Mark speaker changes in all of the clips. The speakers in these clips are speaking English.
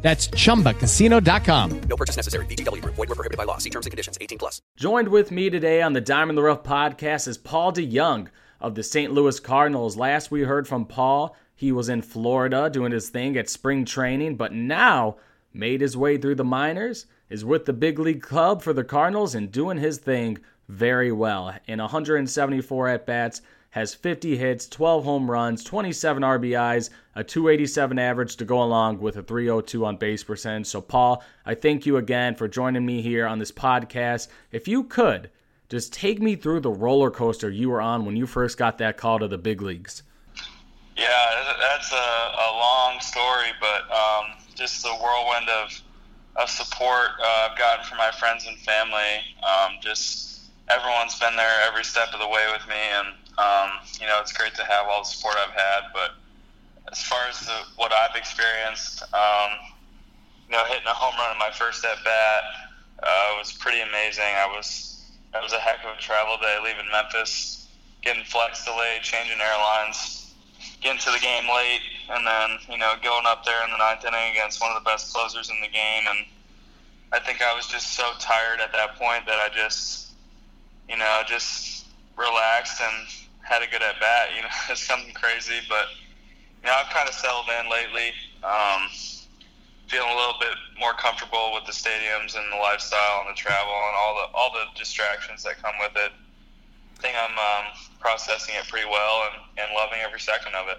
Speaker 1: That's ChumbaCasino.com.
Speaker 2: No purchase necessary. VGW Group. Void were prohibited by law. See terms and conditions. 18 plus.
Speaker 3: Joined with me today on the Diamond the Rough podcast is Paul DeJong of the St. Louis Cardinals. Last we heard from Paul, he was in Florida doing his thing at spring training, but now made his way through the minors, is with the big league club for the Cardinals and doing his thing very well. In 174 at bats, has 50 hits, 12 home runs, 27 RBIs, a 287 average to go along with a 302 on base percentage. So, Paul, I thank you again for joining me here on this podcast. If you could, just take me through the roller coaster you were on when you first got that call to the big leagues.
Speaker 4: Yeah, that's a, a long story, but um, just the whirlwind of, of support uh, I've gotten from my friends and family. Um, just everyone's been there every step of the way with me, and um, you know, it's great to have all the support I've had, but as far as the, what I've experienced, um, you know, hitting a home run in my first at bat uh, was pretty amazing. I was that was a heck of a travel day, leaving Memphis, getting flex delayed, changing airlines, getting to the game late, and then you know going up there in the ninth inning against one of the best closers in the game, and I think I was just so tired at that point that I just, you know, just relaxed and had a good at bat. You know, it's something crazy, but you know, I've kind of settled in lately. Um, feeling a little bit more comfortable with the stadiums and the lifestyle and the travel and all the all the distractions that come with it. I think I'm um, processing it pretty well and, and loving every second of it.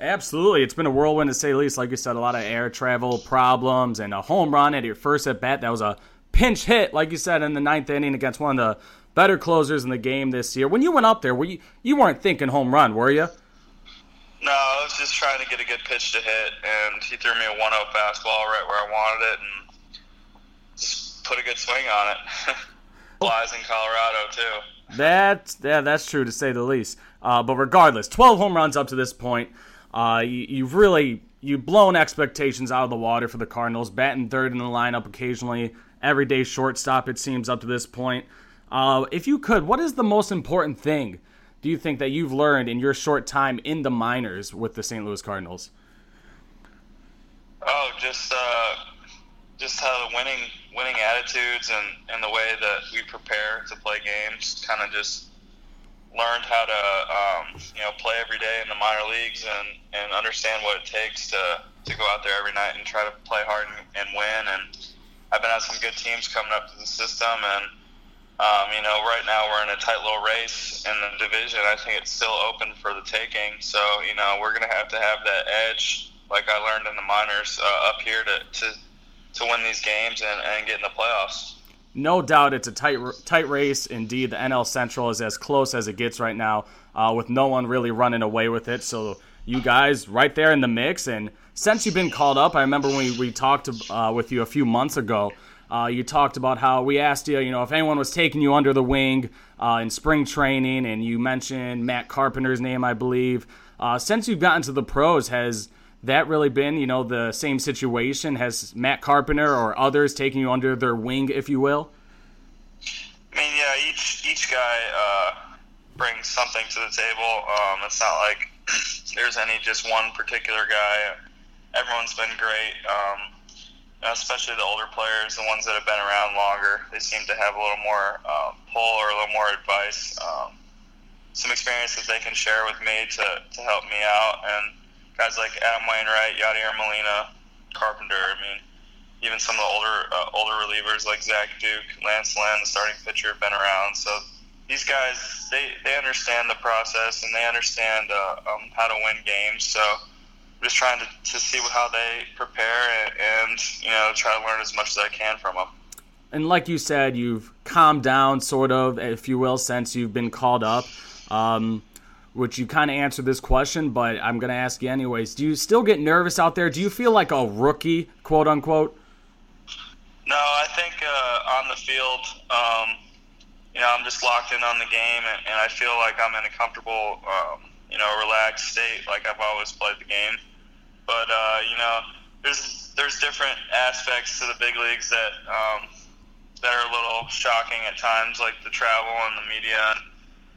Speaker 3: Absolutely. It's been a whirlwind to say the least. Like you said, a lot of air travel problems and a home run at your first at bat. That was a pinch hit, like you said, in the ninth inning against one of the better closers in the game this year. When you went up there, were you you weren't thinking home run, were you?
Speaker 4: No, I was just trying to get a good pitch to hit, and he threw me a 1-0 fastball right where I wanted it, and just put a good swing on it. Flies in Colorado too.
Speaker 3: That's yeah, that's true to say the least. Uh, but regardless, 12 home runs up to this point. Uh, you, you've really you've blown expectations out of the water for the Cardinals. Batting third in the lineup occasionally, everyday shortstop. It seems up to this point. Uh, if you could, what is the most important thing do you think that you've learned in your short time in the minors with the St. Louis Cardinals?
Speaker 4: Oh, just uh, just how the winning winning attitudes and, and the way that we prepare to play games. Kind of just learned how to um, you know play every day in the minor leagues and, and understand what it takes to, to go out there every night and try to play hard and, and win. And I've been on some good teams coming up to the system and um, you know, right now we're in a tight little race in the division. I think it's still open for the taking. So, you know, we're going to have to have that edge, like I learned in the minors, uh, up here to, to to win these games and, and get in the playoffs.
Speaker 3: No doubt, it's a tight tight race. Indeed, the NL Central is as close as it gets right now, uh, with no one really running away with it. So, you guys right there in the mix. And since you've been called up, I remember when we, we talked uh, with you a few months ago. Uh, you talked about how we asked you, you know, if anyone was taking you under the wing uh, in spring training, and you mentioned Matt Carpenter's name, I believe. Uh, since you've gotten to the pros, has that really been, you know, the same situation? Has Matt Carpenter or others taking you under their wing, if you will?
Speaker 4: I mean, yeah, each each guy uh, brings something to the table. Um, it's not like there's any just one particular guy. Everyone's been great. Um, especially the older players, the ones that have been around longer, they seem to have a little more um, pull or a little more advice, um, some experience that they can share with me to, to help me out. And guys like Adam Wainwright, Yadier Molina, Carpenter, I mean, even some of the older uh, older relievers like Zach Duke, Lance Lynn, the starting pitcher, have been around. So these guys, they, they understand the process and they understand uh, um, how to win games. So just trying to, to see how they prepare and, and, you know try to learn as much as I can from them.
Speaker 3: And like you said, you've calmed down, sort of, if you will, since you've been called up. Um, which you kind of answered this question, but I'm going to ask you anyways. Do you still get nervous out there? Do you feel like a rookie, quote unquote?
Speaker 4: No, I think uh, on the field, um, you know, I'm just locked in on the game, and, and I feel like I'm in a comfortable, um, you know, relaxed state, like I've always played the game. But uh, you know, there's there's different aspects to the big leagues that um, that are a little shocking at times, like the travel and the media and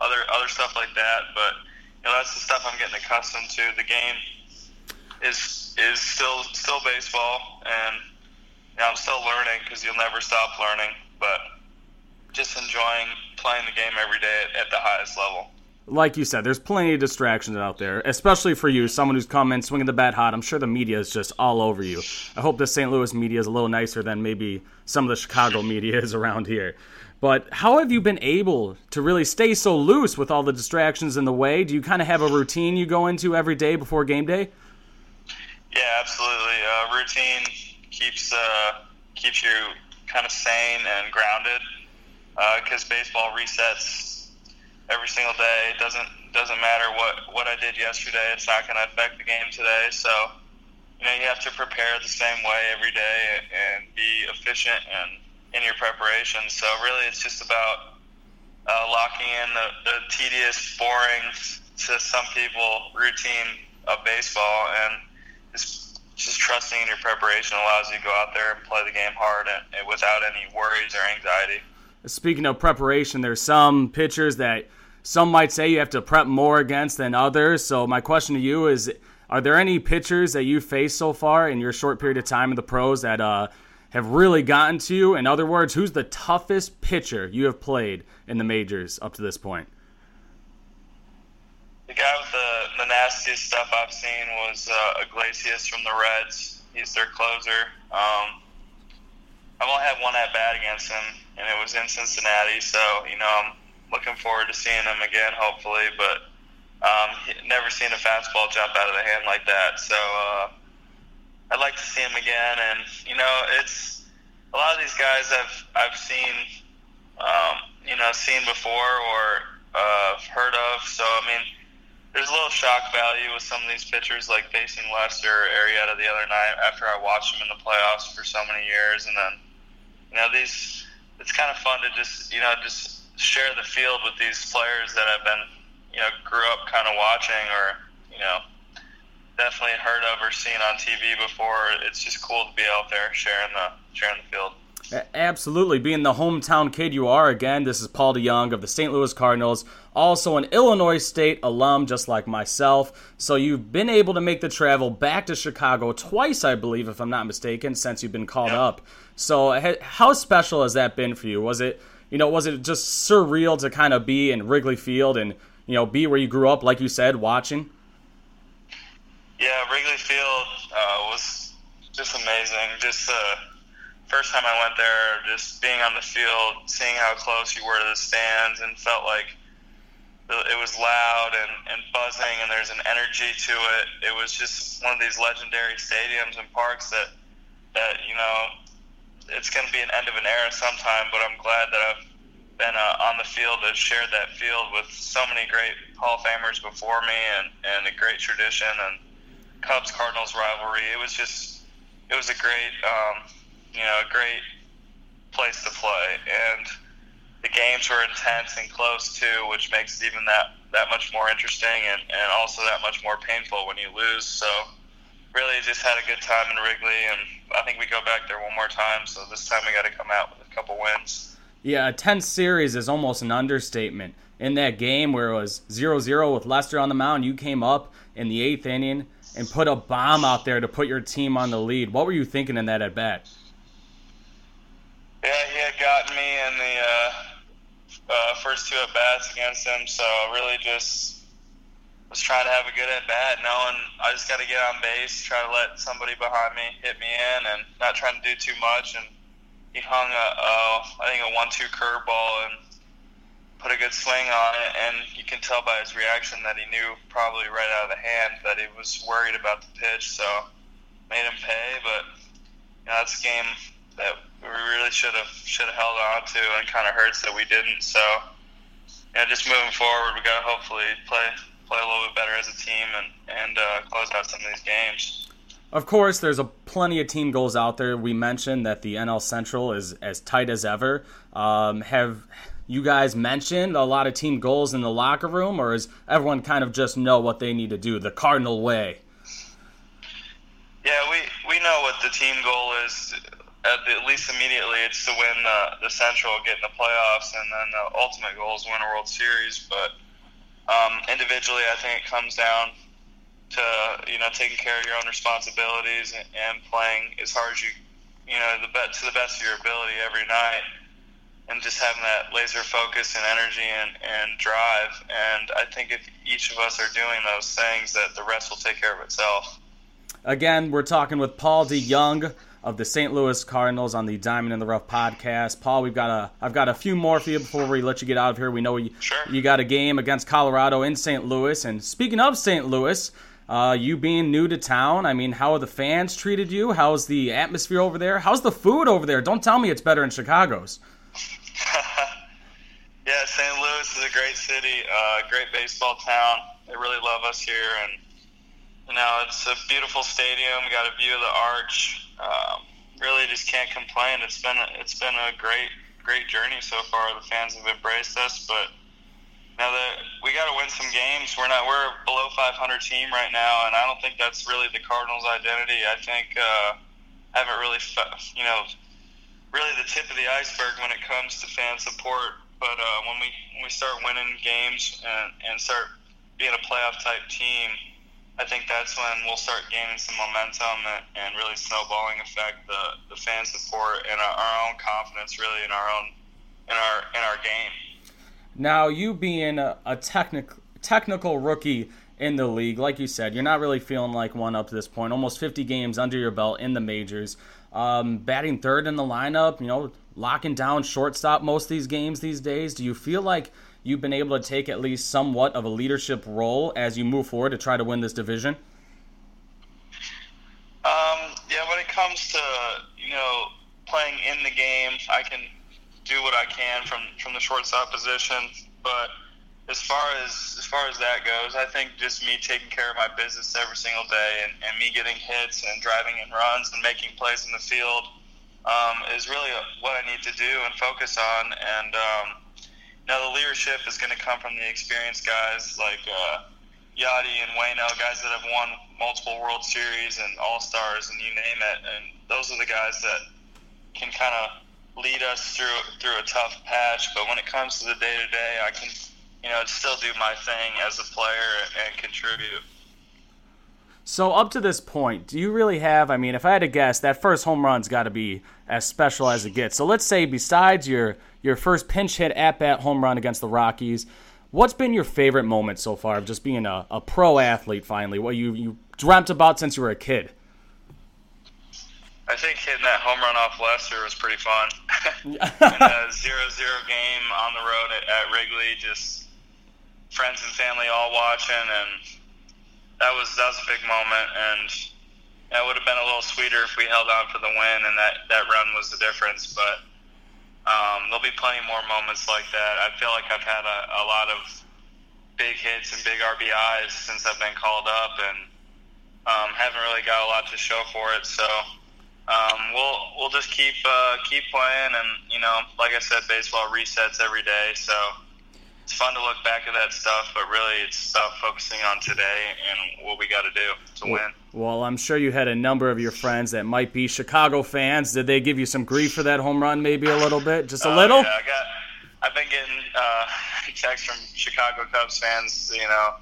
Speaker 4: other other stuff like that. But you know, that's the stuff I'm getting accustomed to. The game is is still still baseball, and you know, I'm still learning because you'll never stop learning. But just enjoying playing the game every day at, at the highest level
Speaker 3: like you said, there's plenty of distractions out there, especially for you, someone who's come in swinging the bat hot. I'm sure the media is just all over you. I hope the St. Louis media is a little nicer than maybe some of the Chicago media is around here. But how have you been able to really stay so loose with all the distractions in the way? Do you kind of have a routine you go into every day before game day?
Speaker 4: Yeah, absolutely. Uh, routine keeps uh, keeps you kind of sane and grounded because uh, baseball resets every single day. It doesn't doesn't matter what what I did yesterday. It's not going to affect the game today. So you know you have to prepare the same way every day and be efficient and in your preparation. So really, it's just about uh, locking in the, the tedious, boring to some people routine of baseball and just just trusting in your preparation allows you to go out there and play the game hard and, and without any worries or anxiety.
Speaker 3: Speaking of preparation, there's some pitchers that some might say you have to prep more against than others. So my question to you is: Are there any pitchers that you faced so far in your short period of time in the pros that uh, have really gotten to you? In other words, who's the toughest pitcher you have played in the majors up to this point?
Speaker 4: The guy with the, the nastiest stuff I've seen was uh, Iglesias from the Reds. He's their closer. Um, I've only had one at bat against him, and it was in Cincinnati. So you know, I'm looking forward to seeing him again, hopefully. But um, never seen a fastball jump out of the hand like that. So uh, I'd like to see him again. And you know, it's a lot of these guys I've I've seen, um, you know, seen before or uh, heard of. So I mean, there's a little shock value with some of these pitchers, like facing Lester or Arrieta the other night after I watched them in the playoffs for so many years, and then you know these. It's kind of fun to just you know just share the field with these players that I've been you know grew up kind of watching or you know definitely heard of or seen on TV before. It's just cool to be out there sharing the sharing the field.
Speaker 3: Absolutely. Being the hometown kid you are, again, this is Paul DeJong of the St. Louis Cardinals, also an Illinois State alum, just like myself. So you've been able to make the travel back to Chicago twice, I believe, if I'm not mistaken, since you've been called yep. up. So how special has that been for you? Was it you know, was it just surreal to kind of be in Wrigley Field and, you know, be where you grew up, like you said, watching?
Speaker 4: Yeah, Wrigley Field uh, was just amazing. Just the first time I went there, just being on the field, seeing how close you were to the stands, and felt like it was loud and, and buzzing, and there's an energy to it. It was just one of these legendary stadiums and parks that that you know it's going to be an end of an era sometime, but I'm glad that I've been uh, on the field to share that field with so many great Hall of Famers before me and, and a great tradition and Cubs Cardinals rivalry. It was just, it was a great, um, you know, a great place to play. And the games were intense and close too, which makes it even that, that much more interesting and, and also that much more painful when you lose. So, really just had a good time in Wrigley, and I think we go back there one more time. So this time we got to come out with a couple wins.
Speaker 3: Yeah, a tense series is almost an understatement. In that game where it was 0-0 with Lester on the mound, you came up in the eighth inning and put a bomb out there to put your team on the lead. What were you thinking in that at bat?
Speaker 4: Yeah, he had gotten me in the uh, uh, first two at bats against him, so really just was trying to have a good at bat, knowing I just got to get on base, try to let somebody behind me hit me in, and not trying to do too much. And he hung a, think a one-two curveball and put a good swing on it. And you can tell by his reaction that he knew probably right out of the hand that he was worried about the pitch. So made him pay, but you know, that's a game that we really should have should have held on to, and kind of hurts that we didn't. So, yeah, just moving forward, we got to hopefully play play a little bit better as a team and and uh, close out some of these games.
Speaker 3: Of course, there's a plenty of team goals out there. We mentioned that the NL Central is as tight as ever. Um, have you guys mentioned a lot of team goals in the locker room, or is everyone kind of just know what they need to do the Cardinal way?
Speaker 4: Yeah, we, we know what the team goal is. At, the, at least immediately, it's to win the, the Central, get in the playoffs, and then the ultimate goal is win a World Series. But um, individually, I think it comes down to you know taking care of your own responsibilities and, and playing as hard as you you know the bet to the best of your ability every night and just having that laser focus and energy and, and drive and I think if each of us are doing those things that the rest will take care of itself.
Speaker 3: Again, we're talking with Paul DeJong of the St. Louis Cardinals on the Diamond in the Rough podcast. Paul, we've got a I've got a few more for you before we let you get out of here. We know you
Speaker 4: sure.
Speaker 3: you got a game against Colorado in St. Louis and speaking of St. Louis, uh, you being new to town, I mean, how have the fans treated you? How's the atmosphere over there? How's the food over there? Don't tell me it's better in Chicago's.
Speaker 4: yeah, St. Louis is a great city, uh, great baseball town. They really love us here, and you it's a beautiful stadium. Got a view of the arch. Um, really, just can't complain. It's been a, it's been a great great journey so far. The fans have embraced us, but now that we got to win some games, we're not we're a below 500 team right now, and I don't think that's really the Cardinals' identity. I think uh, haven't really you know really the tip of the iceberg when it comes to fan support. But uh, when we when we start winning games and, and start being a playoff type team, I think that's when we'll start gaining some momentum and, and really snowballing affect the, the fan support and our, our own confidence really in our own in our in our game.
Speaker 3: Now, you being a, a technical technical rookie in the league, like you said, you're not really feeling like one up to this point. Almost 50 games under your belt in the majors, um, batting third in the lineup. You know, locking down shortstop most of these games these days. Do you feel like you've been able to take at least somewhat of a leadership role as you move forward to try to win this division?
Speaker 4: Um, yeah, when it comes to you know playing in the game, I can do what I can from from the shortstop position. But as far as as far as that goes, I think just me taking care of my business every single day and, and me getting hits and driving in runs and making plays in the field um, is really what I need to do and focus on. And um, now the leadership is going to come from the experienced guys like uh, Yadi and Wayno, guys that have won multiple World Series and All Stars and you name it. And those are the guys that can kind of lead us through through a tough patch. But when it comes to the day to day, I can you know still do my thing as a player and contribute.
Speaker 3: So up to this point, do you really have? I mean, if I had to guess, that first home run's got to be as special as it gets. So let's say, besides your your first pinch hit at bat home run against the Rockies, what's been your favorite moment so far of just being a, a pro athlete? Finally, what you you dreamt about since you were a kid?
Speaker 4: I think hitting that home run off Lester was pretty fun. and a zero-zero game on the road at, at Wrigley, just friends and family all watching, and that was that was a big moment. And that would have been a little sweeter if we held on for the win, and that that run was the difference. But um, there'll be plenty more moments like that. I feel like I've had a, a lot of big hits and big RBIs since I've been called up, and um, haven't really got a lot to show for it. So um, we'll we'll just keep uh, keep playing, and you know, like I said, baseball resets every day, so it's fun to look back at that stuff. But really, it's about focusing on today and what we got to do to win.
Speaker 3: Well, I'm sure you had a number of your friends that might be Chicago fans. Did they give you some grief for that home run? Maybe a little bit, just a
Speaker 4: uh,
Speaker 3: little.
Speaker 4: Yeah, I got. I've been getting uh, texts from Chicago Cubs fans. You know,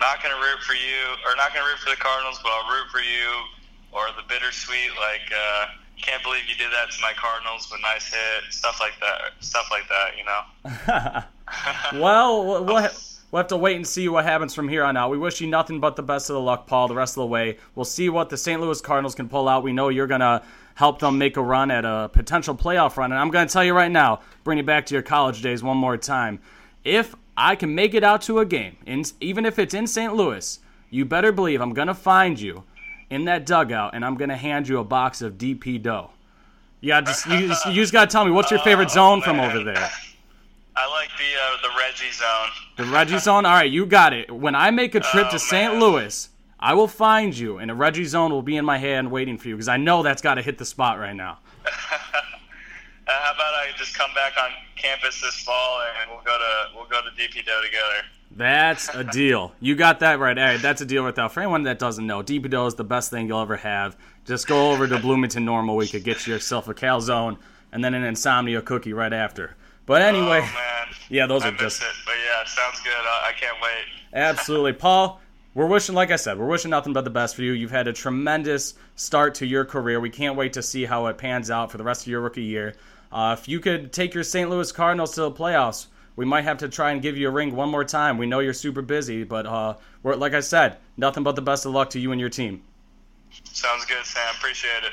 Speaker 4: not going to root for you, or not going to root for the Cardinals, but I'll root for you or the bittersweet, like uh, can't believe you did that to my Cardinals, but nice hit, stuff like that, stuff like that, you
Speaker 3: know. well, we'll, we'll have to wait and see what happens from here on out. We wish you nothing but the best of the luck, Paul, the rest of the way. We'll see what the St. Louis Cardinals can pull out. We know you're going to help them make a run at a potential playoff run. And I'm going to tell you right now, bring you back to your college days one more time. If I can make it out to a game, in, even if it's in St. Louis, you better believe I'm going to find you in that dugout, and I'm gonna hand you a box of DP dough. Yeah, just you, just, you just gotta tell me what's your favorite oh, zone from over there.
Speaker 4: I like the uh, the Reggie zone.
Speaker 3: The Reggie zone. All right, you got it. When I make a trip
Speaker 4: oh,
Speaker 3: to St. Louis, I will find you, and a Reggie Zone will be in my hand waiting for you because I know that's got to hit the spot right now.
Speaker 4: Uh, how about I just come back on campus this fall and we'll go to we'll go to DP Dough together.
Speaker 3: That's a deal. You got that right. Hey, that's a deal without. For anyone that doesn't know, DP Dough is the best thing you'll ever have. Just go over to Bloomington Normal Week could get yourself a calzone and then an insomnia cookie right after. But anyway,
Speaker 4: Oh
Speaker 3: yeah, those
Speaker 4: I
Speaker 3: are
Speaker 4: miss
Speaker 3: just
Speaker 4: it. But yeah, sounds good. I, I can't wait.
Speaker 3: Absolutely. Paul, we're wishing, like I said, we're wishing nothing but the best for you. You've had a tremendous start to your career. We can't wait to see how it pans out for the rest of your rookie year. Uh, if you could take your St. Louis Cardinals to the playoffs, we might have to try and give you a ring one more time. We know you're super busy, but uh, we're, like I said, nothing but the best of luck to you and your team.
Speaker 4: Sounds good, Sam. Appreciate it.